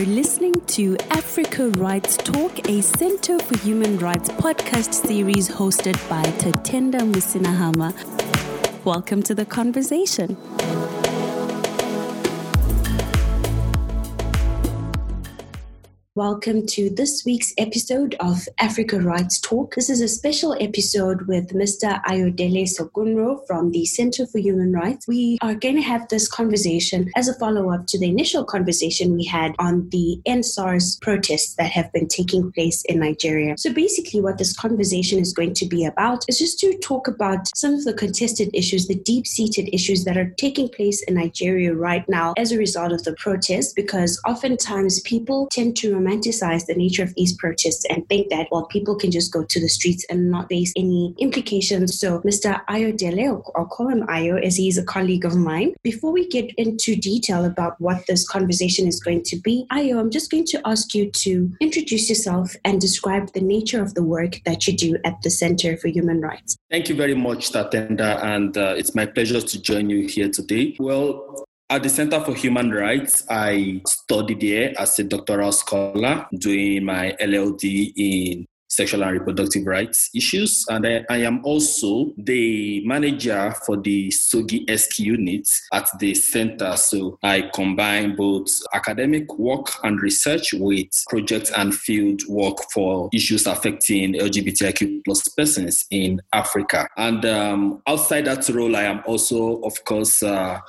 are listening to Africa Rights Talk, a Center for Human Rights podcast series hosted by Tatenda Musinahama. Welcome to the conversation. Welcome to this week's episode of Africa Rights Talk. This is a special episode with Mr. Ayodele Sogunro from the Center for Human Rights. We are going to have this conversation as a follow up to the initial conversation we had on the EndSARS protests that have been taking place in Nigeria. So, basically, what this conversation is going to be about is just to talk about some of the contested issues, the deep seated issues that are taking place in Nigeria right now as a result of the protests, because oftentimes people tend to romanticize the nature of these protests and think that, well, people can just go to the streets and not face any implications. So, Mr. Ayodele, I'll call him Ayo as he's a colleague of mine. Before we get into detail about what this conversation is going to be, Ayo, I'm just going to ask you to introduce yourself and describe the nature of the work that you do at the Center for Human Rights. Thank you very much, Tatenda, and uh, it's my pleasure to join you here today. Well, at the Center for Human Rights, I studied there as a doctoral scholar, doing my LLD in sexual and reproductive rights issues. And I, I, am also the manager for the SOGIESC unit at the center. So I combine both academic work and research with project and field work for issues affecting LGBTIQ plus persons in Africa. And um, outside that role, I am also, of course, uh,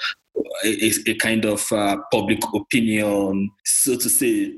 a, a, kind of uh, public opinion, so to say,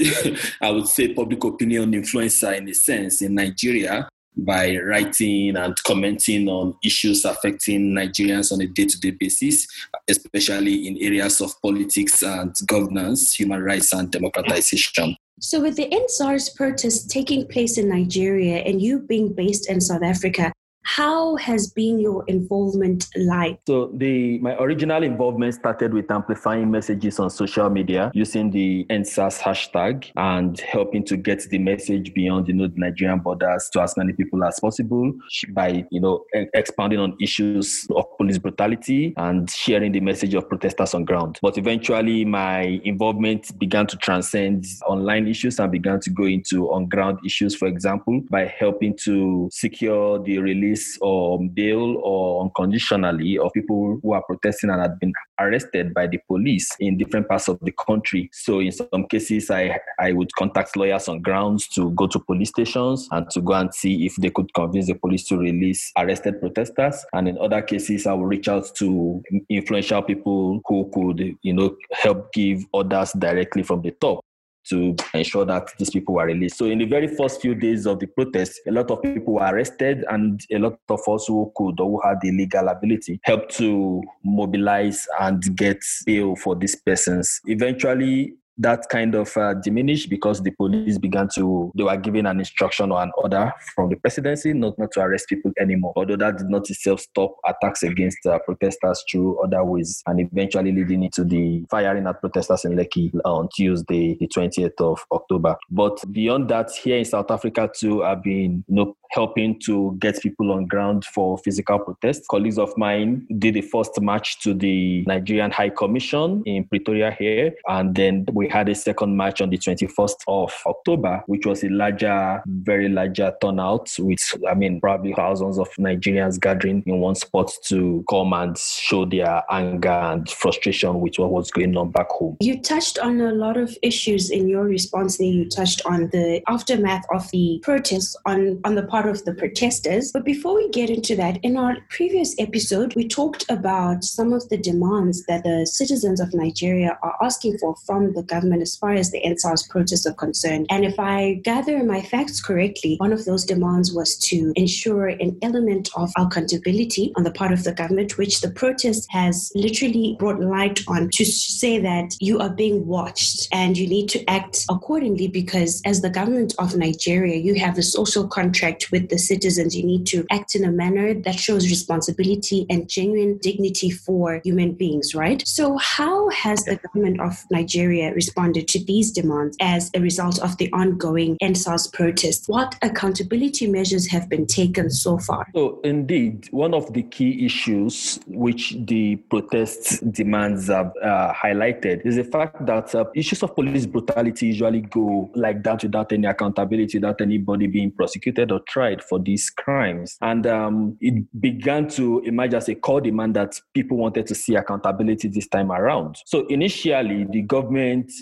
I would say public opinion influencer in a sense in Nigeria by writing and commenting on issues affecting Nigerians on a day to day basis, especially in areas of politics and governance, human rights, and democratization. So, with the EndSARS protests taking place in Nigeria and you being based in South Africa, how has been your involvement like? So the my original involvement started with amplifying messages on social media using the EndSARS hashtag and helping to get the message beyond you know the Nigerian borders to as many people as possible by you know expounding on issues of police brutality and sharing the message of protesters on ground. But eventually my involvement began to transcend online issues and began to go into on ground issues, for example, by helping to secure the release release or bail or unconditionally of people who are protesting and had been arrested by the police in different parts of the country. So in some cases, I, I would contact lawyers on grounds to go to police stations and to go and see if they could convince the police to release arrested protesters. And in other cases, I would reach out to influential people who could, you know, help give orders directly from the top to ensure that these people were released. So in the very first few days of the protest, a lot of people were arrested and a lot of us who could or who had the legal ability helped to mobilize and get bail for these persons. Eventually, that kind of uh, diminished because the police began to they were given an instruction or an order from the presidency not, not to arrest people anymore. Although that did not itself stop attacks against uh, protesters through other ways and eventually leading into the firing at protesters in Lekki on Tuesday the 20th of October. But beyond that here in South Africa too I've been you know helping to get people on ground for physical protests colleagues of mine did the first march to the Nigerian High Commission in Pretoria here and then we had a second match on the 21st of October, which was a larger, very larger turnout with, I mean, probably thousands of Nigerians gathering in one spot to come and show their anger and frustration with what was going on back home. You touched on a lot of issues in your response there. You touched on the aftermath of the protests on, on the part of the protesters. But before we get into that, in our previous episode, we talked about some of the demands that the citizens of Nigeria are asking for from the government government as far as the EndSARS protests are concerned. And if I gather my facts correctly, one of those demands was to ensure an element of accountability on the part of the government, which the protest has literally brought light on to say that you are being watched and you need to act accordingly because as the government of Nigeria, you have a social contract with the citizens. You need to act in a manner that shows responsibility and genuine dignity for human beings, right? So how has the government of Nigeria responded to these demands as a result of the ongoing EndSARS protests. What accountability measures have been taken so far? So, indeed, one of the key issues which the protests demands have uh, highlighted is the fact that uh, issues of police brutality usually go like that without any accountability, without anybody being prosecuted or tried for these crimes. And um, it began to emerge as a core demand that people wanted to see accountability this time around. So initially, the government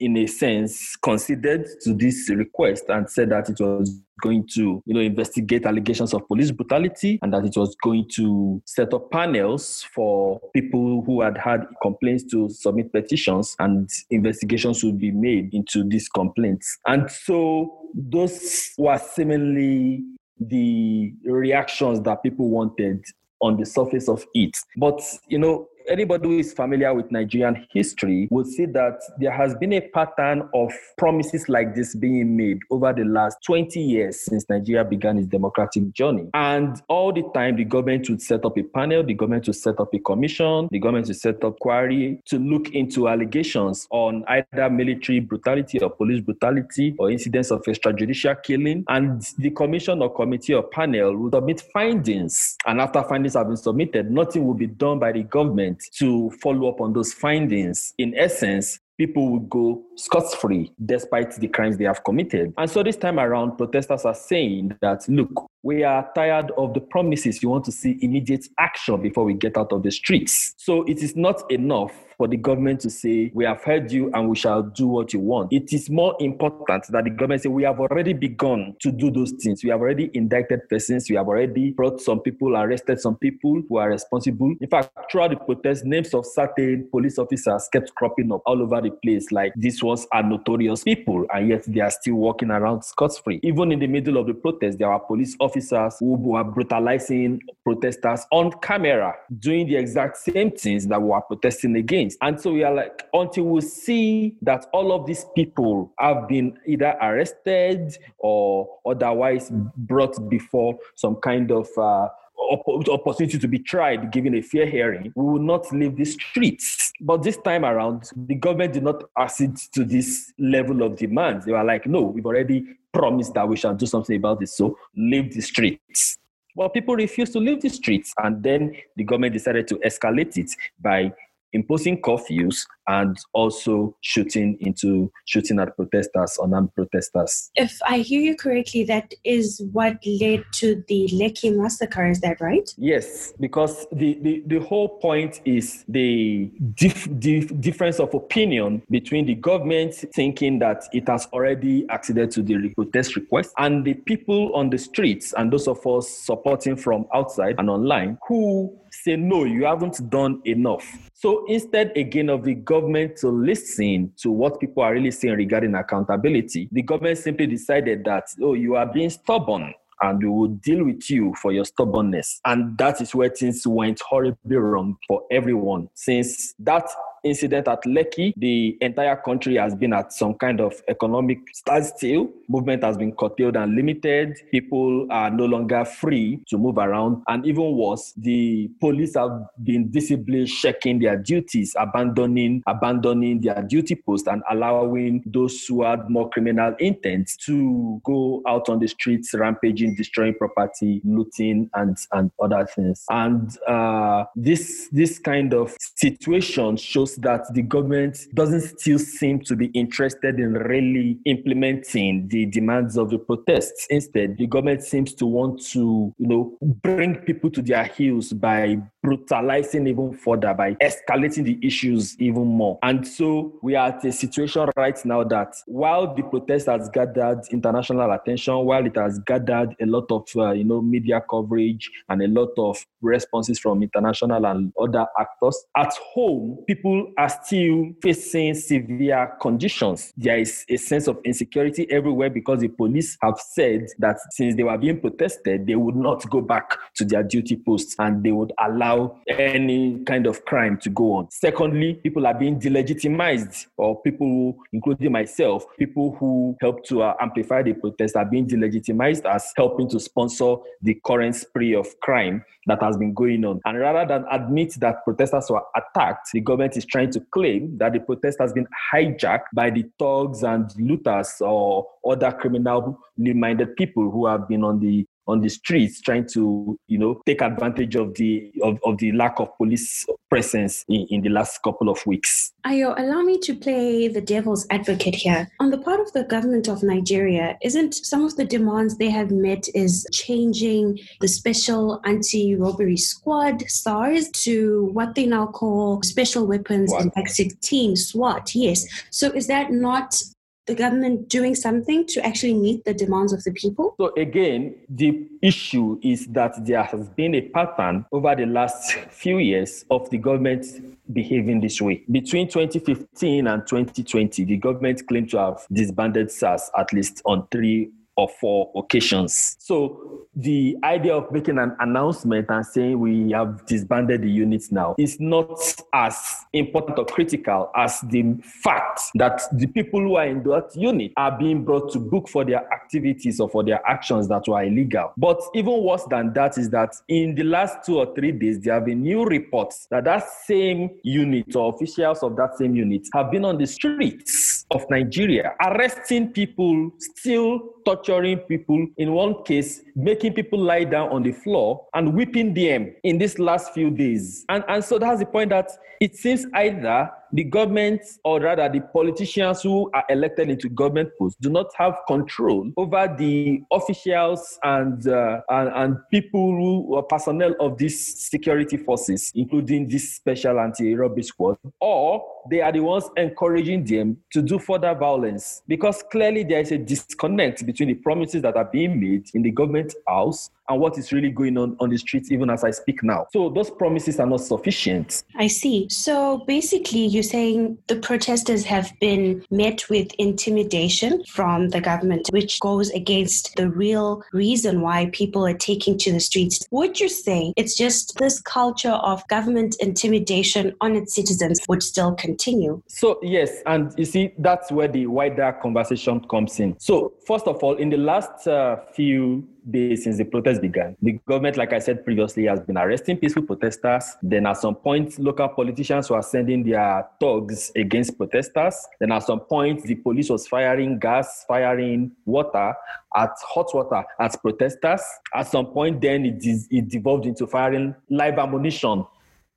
in a sense, conceded to this request and said that it was going to, you know, investigate allegations of police brutality and that it was going to set up panels for people who had had complaints to submit petitions and investigations would be made into these complaints. And so those were seemingly the reactions that people wanted on the surface of it. But, you know, anybody who is familiar with Nigerian history will see that there has been a pattern of promises like this being made over the last 20 years since Nigeria began its democratic journey. And all the time, the government would set up a panel, the government would set up a commission, the government would set up query to look into allegations on either military brutality or police brutality or incidents of extrajudicial killing. And the commission or committee or panel would submit findings. And after findings have been submitted, nothing will be done by the government government to follow up on those findings. In essence, people would go scot free despite the crimes they have committed. And so this time around, protesters are saying that, look, we are tired of the promises. You want to see immediate action before we get out of the streets. So it is not enough for the government to say, We have heard you and we shall do what you want. It is more important that the government say, We have already begun to do those things. We have already indicted persons. We have already brought some people, arrested some people who are responsible. In fact, throughout the protest, names of certain police officers kept cropping up all over the place. Like these ones are notorious people, and yet they are still walking around scot free. Even in the middle of the protest, there are police officers who were brutalizing protesters on camera, doing the exact same things that we are protesting against. And so we are like, until we see that all of these people have been either arrested or otherwise brought before some kind of uh, opportunity to be tried, given a fair hearing, we will not leave the streets. But this time around, the government did not accede to this level of demands. They were like, no, we've already promised that we shall do something about this, so leave the streets. Well, people refused to leave the streets, and then the government decided to escalate it by imposing curfews and also shooting into shooting at protesters, unarmed protesters. If I hear you correctly, that is what led to the Lekki massacre. Is that right? Yes, because the the, the whole point is the dif- dif- difference of opinion between the government thinking that it has already acceded to the protest request and the people on the streets and those of us supporting from outside and online who say no, you haven't done enough. So instead, again, of the government to listen to what people are really saying regarding accountability, the government simply decided that, oh, you are being stubborn and we will deal with you for your stubbornness. And that is where things went horribly wrong for everyone. Since that incident at Lekki, the entire country has been at some kind of economic standstill. Movement has been curtailed and limited. People are no longer free to move around. And even worse, the police have been visibly checking their duties, abandoning, abandoning their duty post and allowing those who had more criminal intent to go out on the streets, rampaging, destroying property, looting, and, and other things. And uh, this, this kind of situation shows that the government doesn't still seem to be interested in really implementing the demands of the protests. Instead, the government seems to want to, you know, bring people to their heels by brutalizing even further, by escalating the issues even more. And so we are at a situation right now that while the protest has gathered international attention, while it has gathered a lot of, uh, you know, media coverage and a lot of responses from international and other actors, at home, people are still facing severe conditions. There is a sense of insecurity everywhere because the police have said that since they were being protested, they would not go back to their duty posts and they would allow any kind of crime to go on. Secondly, people are being delegitimized, or people, including myself, people who help to uh, amplify the protest are being delegitimized as helping to sponsor the current spree of crime that has been going on. And rather than admit that protesters were attacked, the government is trying to claim that the protest has been hijacked by the thugs and looters or other criminally minded people who have been on the on the streets trying to you know take advantage of the of, of the lack of police presence in, in the last couple of weeks. Ayo allow me to play the devil's advocate here. On the part of the government of nigeria isn't some of the demands they have met is changing the special anti-robbery squad SARS to what they now call special weapons what? and tactics team SWAT yes. So is that not the government doing something to actually meet the demands of the people? So, again, the issue is that there has been a pattern over the last few years of the government behaving this way. Between 2015 and 2020, the government claimed to have disbanded SARS at least on three or four occasions. So the idea of making an announcement and saying we have disbanded the units now is not as important or critical as the fact that the people who are in that unit are being brought to book for their activities or for their actions that were illegal. But even worse than that is that in the last two or three days, there have been new reports that that same unit or officials of that same unit have been on the streets of Nigeria arresting people, still torturing people, in one case, making people lie down on the floor and whipping them in these last few days. And, and so that's the point that it seems either the government, or rather the politicians who are elected into government posts, do not have control over the officials and uh, and, and, people who are personnel of these security forces, including this special anti-robbery squad, or they are the ones encouraging them to do further violence because clearly there is a disconnect between the promises that are being made in the government Spirit aus. And what is really going on on the streets even as I speak now. So those promises are not sufficient. I see. So basically, you're saying the protesters have been met with intimidation from the government, which goes against the real reason why people are taking to the streets. Would you say it's just this culture of government intimidation on its citizens would still continue? So, yes. And you see, that's where the wider conversation comes in. So, first of all, in the last uh, few days since the protest began. The government, like I said previously, has been arresting peaceful protesters. Then at some point, local politicians were sending their thugs against protesters. Then at some point, the police was firing gas, firing water at hot water at protesters. At some point, then it, it devolved into firing live ammunition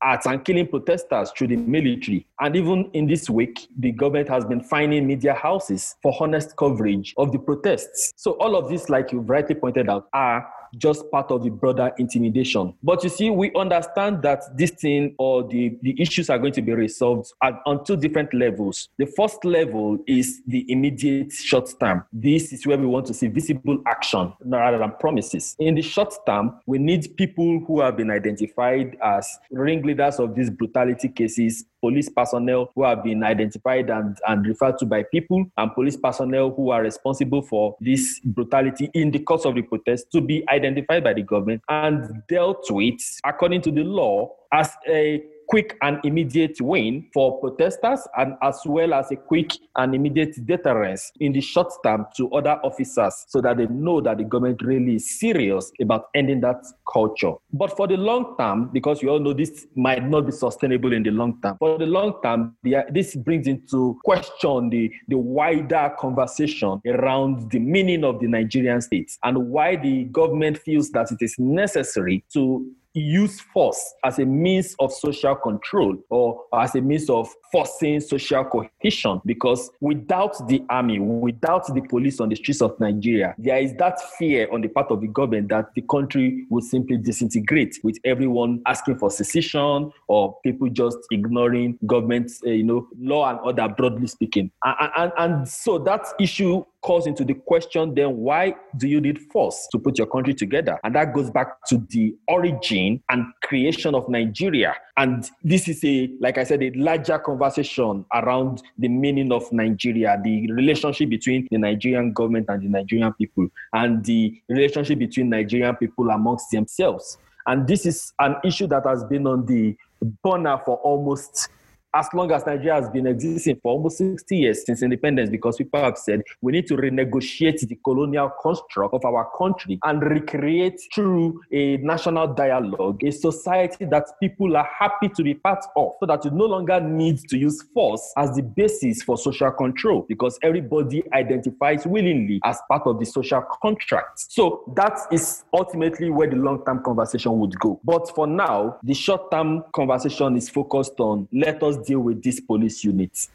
at and killing protesters through the military. And even in this week, the government has been fining media houses for honest coverage of the protests. So all of this, like you've rightly pointed out, are just part of the broader intimidation. But you see, we understand that this thing or the, the issues are going to be resolved at, on two different levels. The first level is the immediate short term. This is where we want to see visible action rather than promises. In the short term, we need people who have been identified as ringleaders of these brutality cases police personnel who have been identified and, and referred to by people, and police personnel who are responsible for this brutality in the course of the protest to be identified by the government and dealt with according to the law as a quick and immediate win for protesters and as well as a quick and immediate deterrence in the short term to other officers so that they know that the government really is serious about ending that culture. But for the long term, because we all know this might not be sustainable in the long term, for the long term, this brings into question the, the wider conversation around the meaning of the Nigerian state and why the government feels that it is necessary to use force as a means of social control or as a means of forcing social cohesion because without the army, without the police on the streets of Nigeria, there is that fear on the part of the government that the country will simply disintegrate with everyone asking for secession or people just ignoring government, uh, you know, law and order, broadly speaking. And, and, and so that issue calls into the question then why do you need force to put your country together? And that goes back to the origin and creation of Nigeria. And this is a, like I said, a larger conversation around the meaning of Nigeria, the relationship between the Nigerian government and the Nigerian people, and the relationship between Nigerian people amongst themselves. And this is an issue that has been on the burner for almost as long as Nigeria has been existing for almost 60 years since independence, because people have said we need to renegotiate the colonial construct of our country and recreate through a national dialogue, a society that people are happy to be part of, so that you no longer need to use force as the basis for social control, because everybody identifies willingly as part of the social contract. So that is ultimately where the long term conversation would go. But for now, the short term conversation is focused on let us deal with this police unit.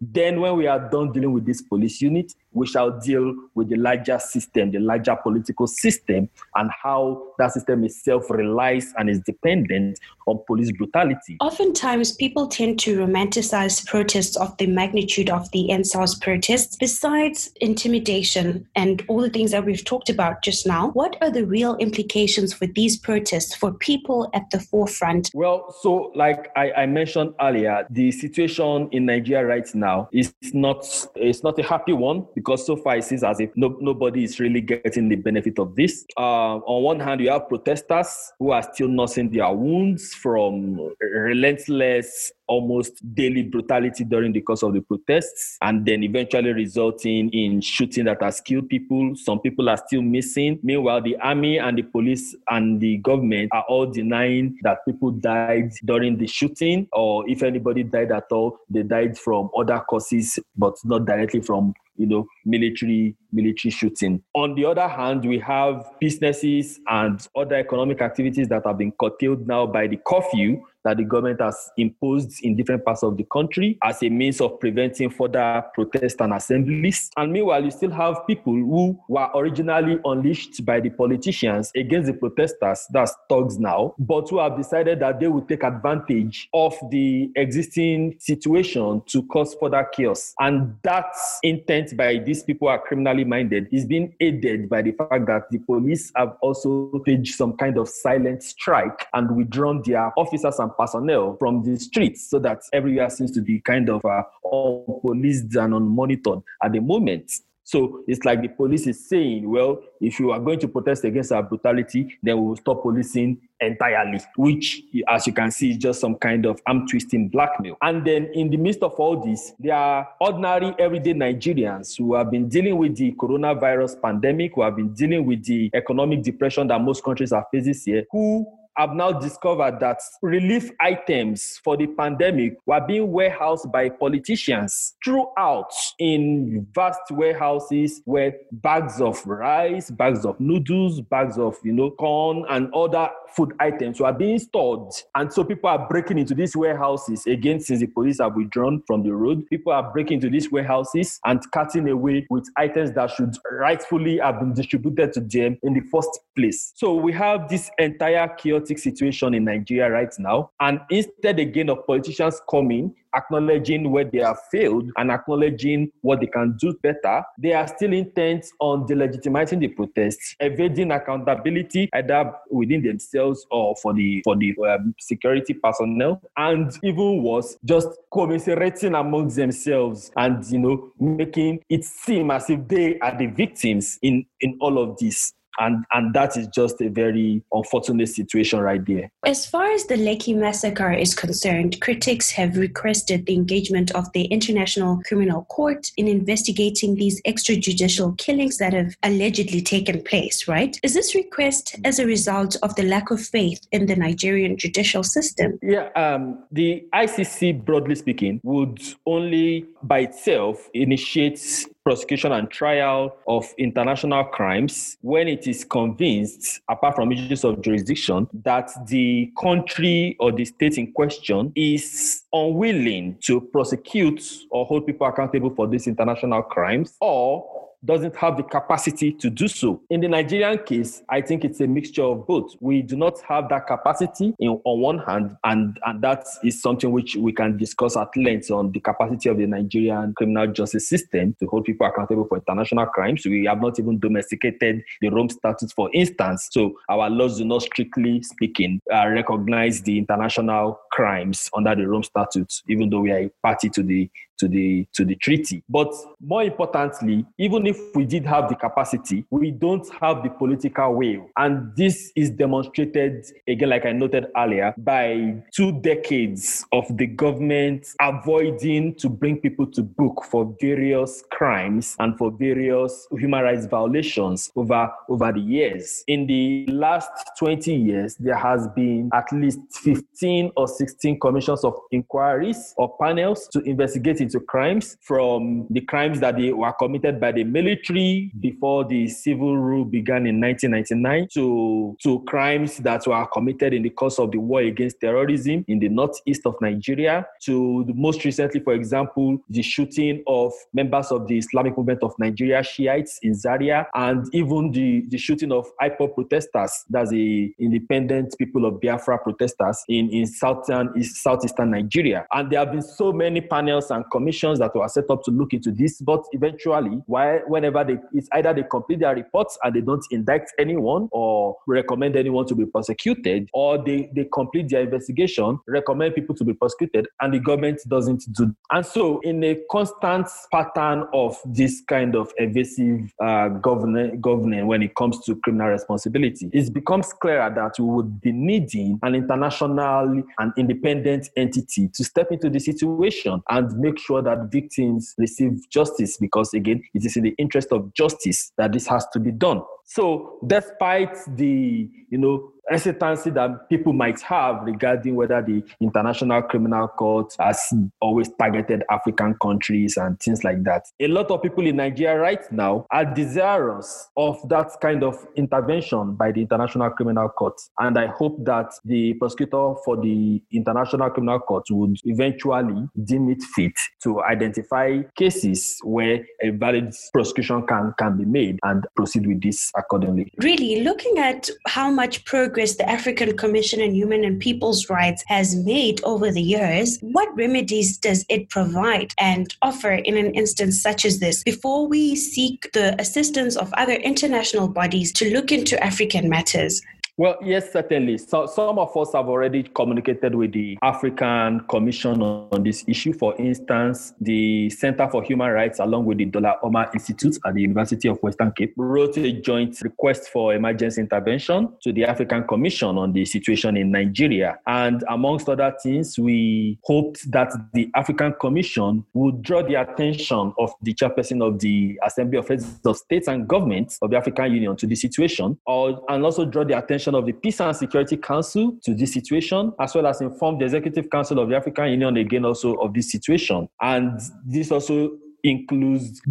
Then, when we are done dealing with this police unit, we shall deal with the larger system, the larger political system, and how that system itself relies and is dependent on police brutality. Oftentimes, people tend to romanticize protests of the magnitude of the EndSARS protests. Besides intimidation and all the things that we've talked about just now, what are the real implications for these protests for people at the forefront? Well, so like I, I mentioned earlier, the situation in Nigeria right now is not it's not a happy one because so far it seems as if no, nobody is really getting the benefit of this. Uh, on one hand, you have protesters who are still nursing their wounds from relentless almost daily brutality during the course of the protests and then eventually resulting in shooting that has killed people some people are still missing meanwhile the army and the police and the government are all denying that people died during the shooting or if anybody died at all they died from other causes but not directly from you know, military military shooting. On the other hand, we have businesses and other economic activities that have been curtailed now by the curfew that the government has imposed in different parts of the country as a means of preventing further protests and assemblies. And meanwhile, you still have people who were originally unleashed by the politicians against the protesters, that's thugs now, but who have decided that they will take advantage of the existing situation to cause further chaos. And that intent by these people are criminally minded is being aided by the fact that the police have also staged some kind of silent strike and withdrawn their officers and personnel from the streets so that everywhere seems to be kind of uh, policed and unmonitored at the moment. So it's like the police is saying, well, if you are going to protest against our brutality, then we will stop policing entirely, which, as you can see, is just some kind of arm twisting blackmail. And then in the midst of all this, there are ordinary, everyday Nigerians who have been dealing with the coronavirus pandemic, who have been dealing with the economic depression that most countries are facing here, who have now discovered that relief items for the pandemic were being warehoused by politicians throughout in vast warehouses where bags of rice, bags of noodles, bags of you know corn and other food items were being stored. And so people are breaking into these warehouses again since the police have withdrawn from the road. People are breaking into these warehouses and cutting away with items that should rightfully have been distributed to them in the first place. So we have this entire chaotic situation in Nigeria right now. And instead again of politicians coming acknowledging where they have failed and acknowledging what they can do better, they are still intent on delegitimizing the protests, evading accountability either within themselves or for the for the um, security personnel, and even worse, just commiserating amongst themselves and you know making it seem as if they are the victims in in all of this and and that is just a very unfortunate situation right there. As far as the Lekki massacre is concerned, critics have requested the engagement of the International Criminal Court in investigating these extrajudicial killings that have allegedly taken place. Right? Is this request as a result of the lack of faith in the Nigerian judicial system? Yeah, um, the ICC, broadly speaking, would only by itself initiate prosecution and trial of international crimes when it is convinced, apart from issues of jurisdiction, that the country or the state in question is unwilling to prosecute or hold people accountable for these international crimes or doesn't have the capacity to do so. In the Nigerian case, I think it's a mixture of both. We do not have that capacity in, on one hand, and, and that is something which we can discuss at length on the capacity of the Nigerian criminal justice system to hold people accountable for international crimes. We have not even domesticated the Rome Statute, for instance. So our laws do not, strictly speaking, uh, recognize the international crimes under the Rome Statute, even though we are a party to the to the to the treaty. But more importantly, even if we did have the capacity, we don't have the political will. And this is demonstrated again, like I noted earlier, by two decades of the government avoiding to bring people to book for various crimes and for various human rights violations over, over the years. In the last 20 years, there has been at least 15 or 16 commissions of inquiries or panels to investigate into crimes from the crimes that they were committed by the military before the civil rule began in 1999 to, to crimes that were committed in the course of the war against terrorism in the northeast of Nigeria to most recently, for example, the shooting of members of the Islamic movement of Nigeria Shiites in Zaria and even the, the shooting of IPOB protesters, that's the independent people of Biafra protesters in, in southern, southeastern Nigeria. And there have been so many panels and commissions that were set up to look into this, but eventually, why, whenever they, it's either they complete their reports and they don't indict anyone or recommend anyone to be prosecuted, or they, they complete their investigation, recommend people to be prosecuted, and the government doesn't do. And so, in a constant pattern of this kind of evasive uh, governing, governing when it comes to criminal responsibility, it becomes clearer that we would be needing an international and independent entity to step into the situation and make sure that victims receive justice because, again, it is in the interest of justice that this has to be done. So, despite the you know hesitancy that people might have regarding whether the International Criminal Court has always targeted African countries and things like that. A lot of people in Nigeria right now are desirous of that kind of intervention by the International Criminal Court. And I hope that the prosecutor for the International Criminal Court would eventually deem it fit to identify cases where a valid prosecution can, can be made and proceed with this accordingly. Really, looking at how much progress progress the African Commission on Human and People's Rights has made over the years, what remedies does it provide and offer in an instance such as this before we seek the assistance of other international bodies to look into African matters? Well, yes, certainly. So some of us have already communicated with the African Commission on this issue. For instance, the Center for Human Rights, along with the Dullah Omar Institute at the University of Western Cape, wrote a joint request for emergency intervention to the African Commission on the situation in Nigeria. And amongst other things, we hoped that the African Commission would draw the attention of the chairperson of the Assembly of Heads of States and Governments of the African Union to the situation, or, and also draw the attention of the Peace and Security Council to this situation, as well as inform the Executive Council of the African Union again also of this situation. And this also includes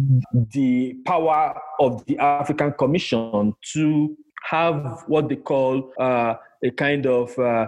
the power of the African Commission to have what they call uh, a kind of uh,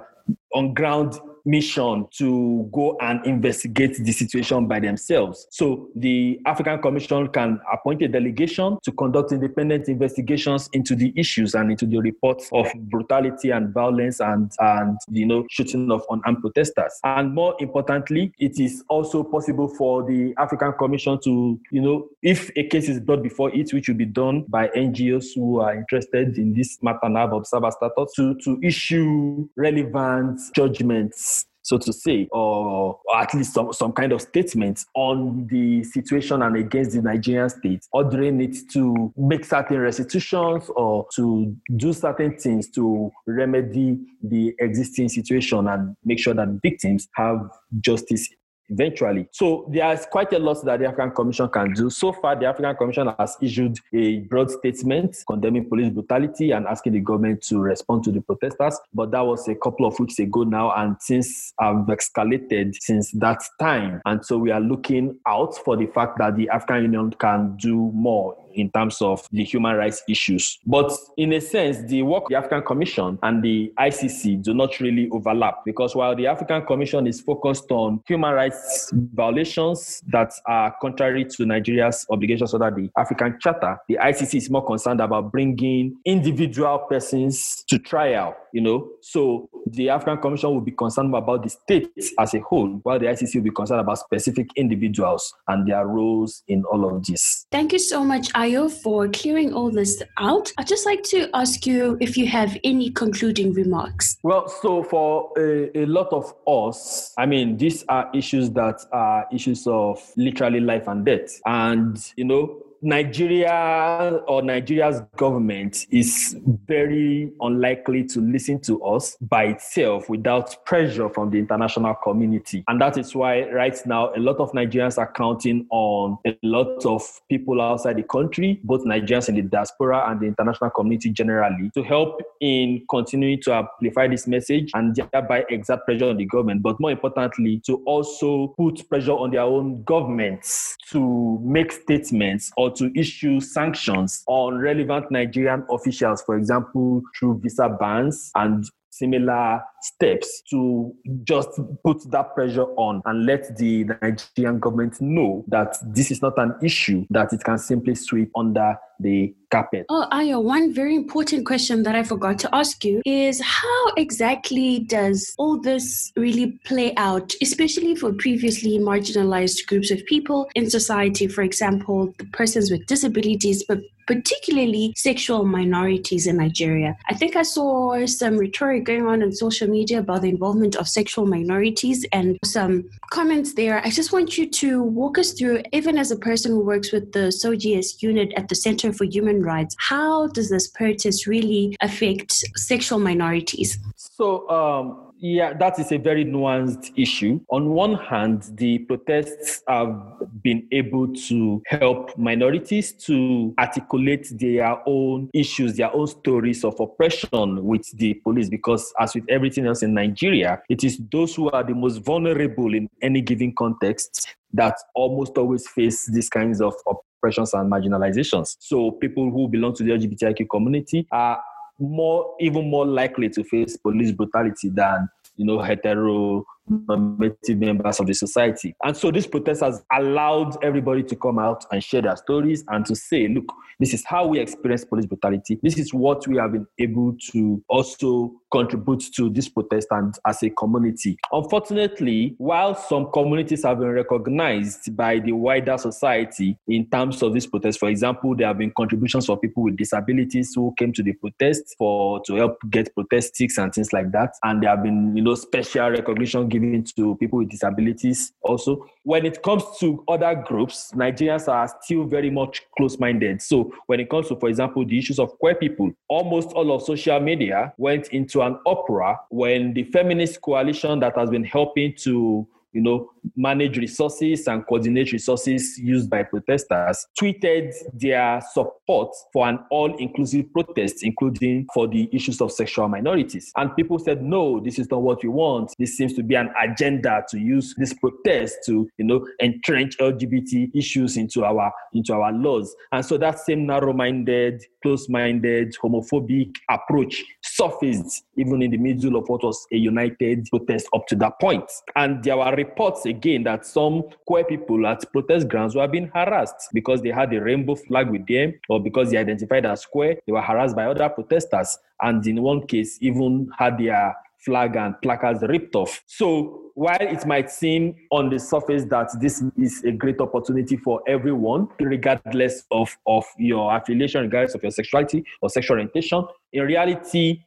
on ground mission to go and investigate the situation by themselves. So the African Commission can appoint a delegation to conduct independent investigations into the issues and into the reports of brutality and violence and, and you know, shooting of unarmed protesters. And more importantly, it is also possible for the African Commission to, you know, if a case is brought before it, which will be done by NGOs who are interested in this matter and have observer status, to, to issue relevant judgments so to say, or, or, at least some, some kind of statement on the situation and against the Nigerian state, ordering it to make certain restitutions or to do certain things to remedy the existing situation and make sure that victims have justice eventually. So there's quite a lot that the African Commission can do. So far, the African Commission has issued a broad statement condemning police brutality and asking the government to respond to the protesters. But that was a couple of weeks ago now, and things have escalated since that time. And so we are looking out for the fact that the African Union can do more in terms of the human rights issues. But in a sense, the work of the African Commission and the ICC do not really overlap because while the African Commission is focused on human rights rights violations that are contrary to Nigeria's obligations under the African Charter, the ICC is more concerned about bringing individual persons to trial, you know. So the African Commission will be concerned about the state as a whole, while the ICC will be concerned about specific individuals and their roles in all of this. Thank you so much, Ayo, for clearing all this out. I'd just like to ask you if you have any concluding remarks. Well, so for a, a lot of us, I mean, these are issues that are issues of literally life and death. And, you know, Nigeria or Nigeria's government is very unlikely to listen to us by itself without pressure from the international community. And that is why, right now, a lot of Nigerians are counting on a lot of people outside the country, both Nigerians in the diaspora and the international community generally, to help in continuing to amplify this message and thereby exert pressure on the government. But more importantly, to also put pressure on their own governments to make statements or to issue sanctions on relevant Nigerian officials, for example, through visa bans and similar steps to just put that pressure on and let the Nigerian government know that this is not an issue that it can simply sweep under the carpet. Oh, Ayo, one very important question that I forgot to ask you is how exactly does all this really play out, especially for previously marginalized groups of people in society, for example, the persons with disabilities, but particularly sexual minorities in Nigeria. I think I saw some rhetoric going on on social media about the involvement of sexual minorities and some comments there. I just want you to walk us through, even as a person who works with the SOGIESC unit at the Center for Human Rights, how does this protest really affect sexual minorities? So, um, yeah, that is a very nuanced issue. On one hand, the protests have been able to help minorities to articulate their own issues, their own stories of oppression with the police, because as with everything else in Nigeria, it is those who are the most vulnerable in any given context that almost always face these kinds of oppressions and marginalizations. So people who belong to the LGBTIQ community are more even more likely to face police brutality than you know hetero normative members of the society. And so this protest has allowed everybody to come out and share their stories and to say, look, this is how we experience police brutality. This is what we have been able to also contribute to this protest and as a community. Unfortunately, while some communities have been recognized by the wider society in terms of this protest, for example, there have been contributions for people with disabilities who came to the protest for to help get protest sticks and things like that. And there have been, you know, special recognition given to people with disabilities also. When it comes to other groups, Nigerians are still very much close-minded. So when it comes to, for example, the issues of queer people, almost all of social media went into an opera when the feminist coalition that has been helping to you know, manage resources and coordinate resources used by protesters, tweeted their support for an all-inclusive protest, including for the issues of sexual minorities. And people said, no, this is not what we want. This seems to be an agenda to use this protest to, you know, entrench LGBT issues into our into our laws. And so that same narrow-minded, close-minded, homophobic approach surfaced even in the middle of what was a united protest up to that point. And there were reports again that some queer people at protest grounds were being harassed because they had a rainbow flag with them or because they identified as queer. They were harassed by other protesters. And in one case, even had their flag and placards ripped off. So while it might seem on the surface that this is a great opportunity for everyone, regardless of, of your affiliation, regardless of your sexuality or sexual orientation, in reality,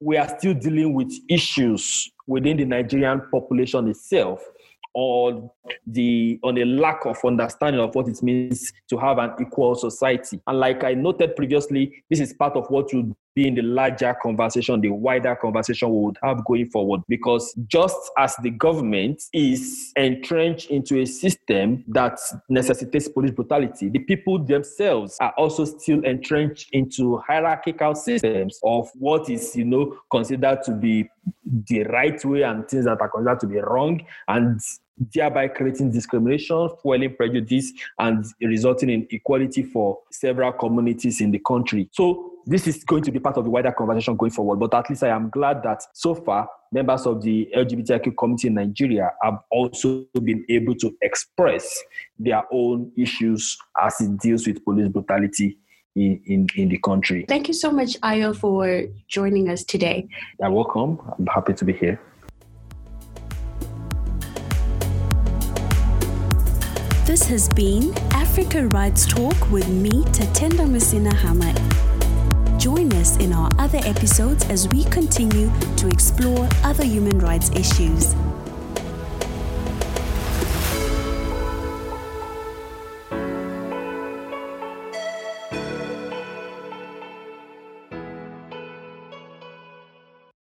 we are still dealing with issues within the Nigerian population itself on the on a lack of understanding of what it means to have an equal society. And like I noted previously, this is part of what will be in the larger conversation, the wider conversation we would have going forward. Because just as the government is entrenched into a system that necessitates police brutality, the people themselves are also still entrenched into hierarchical systems of what is, you know, considered to be the right way and things that are considered to be wrong, and thereby creating discrimination, fueling prejudice, and resulting in equality for several communities in the country. So this is going to be part of the wider conversation going forward. But at least I am glad that so far members of the LGBTIQ community in Nigeria have also been able to express their own issues as it deals with police brutality in, in, in, the country. Thank you so much, Ayo, for joining us today. You're welcome. I'm happy to be here. This has been Africa Rights Talk with me, Tatenda Musina Hamad. Join us in our other episodes as we continue to explore other human rights issues.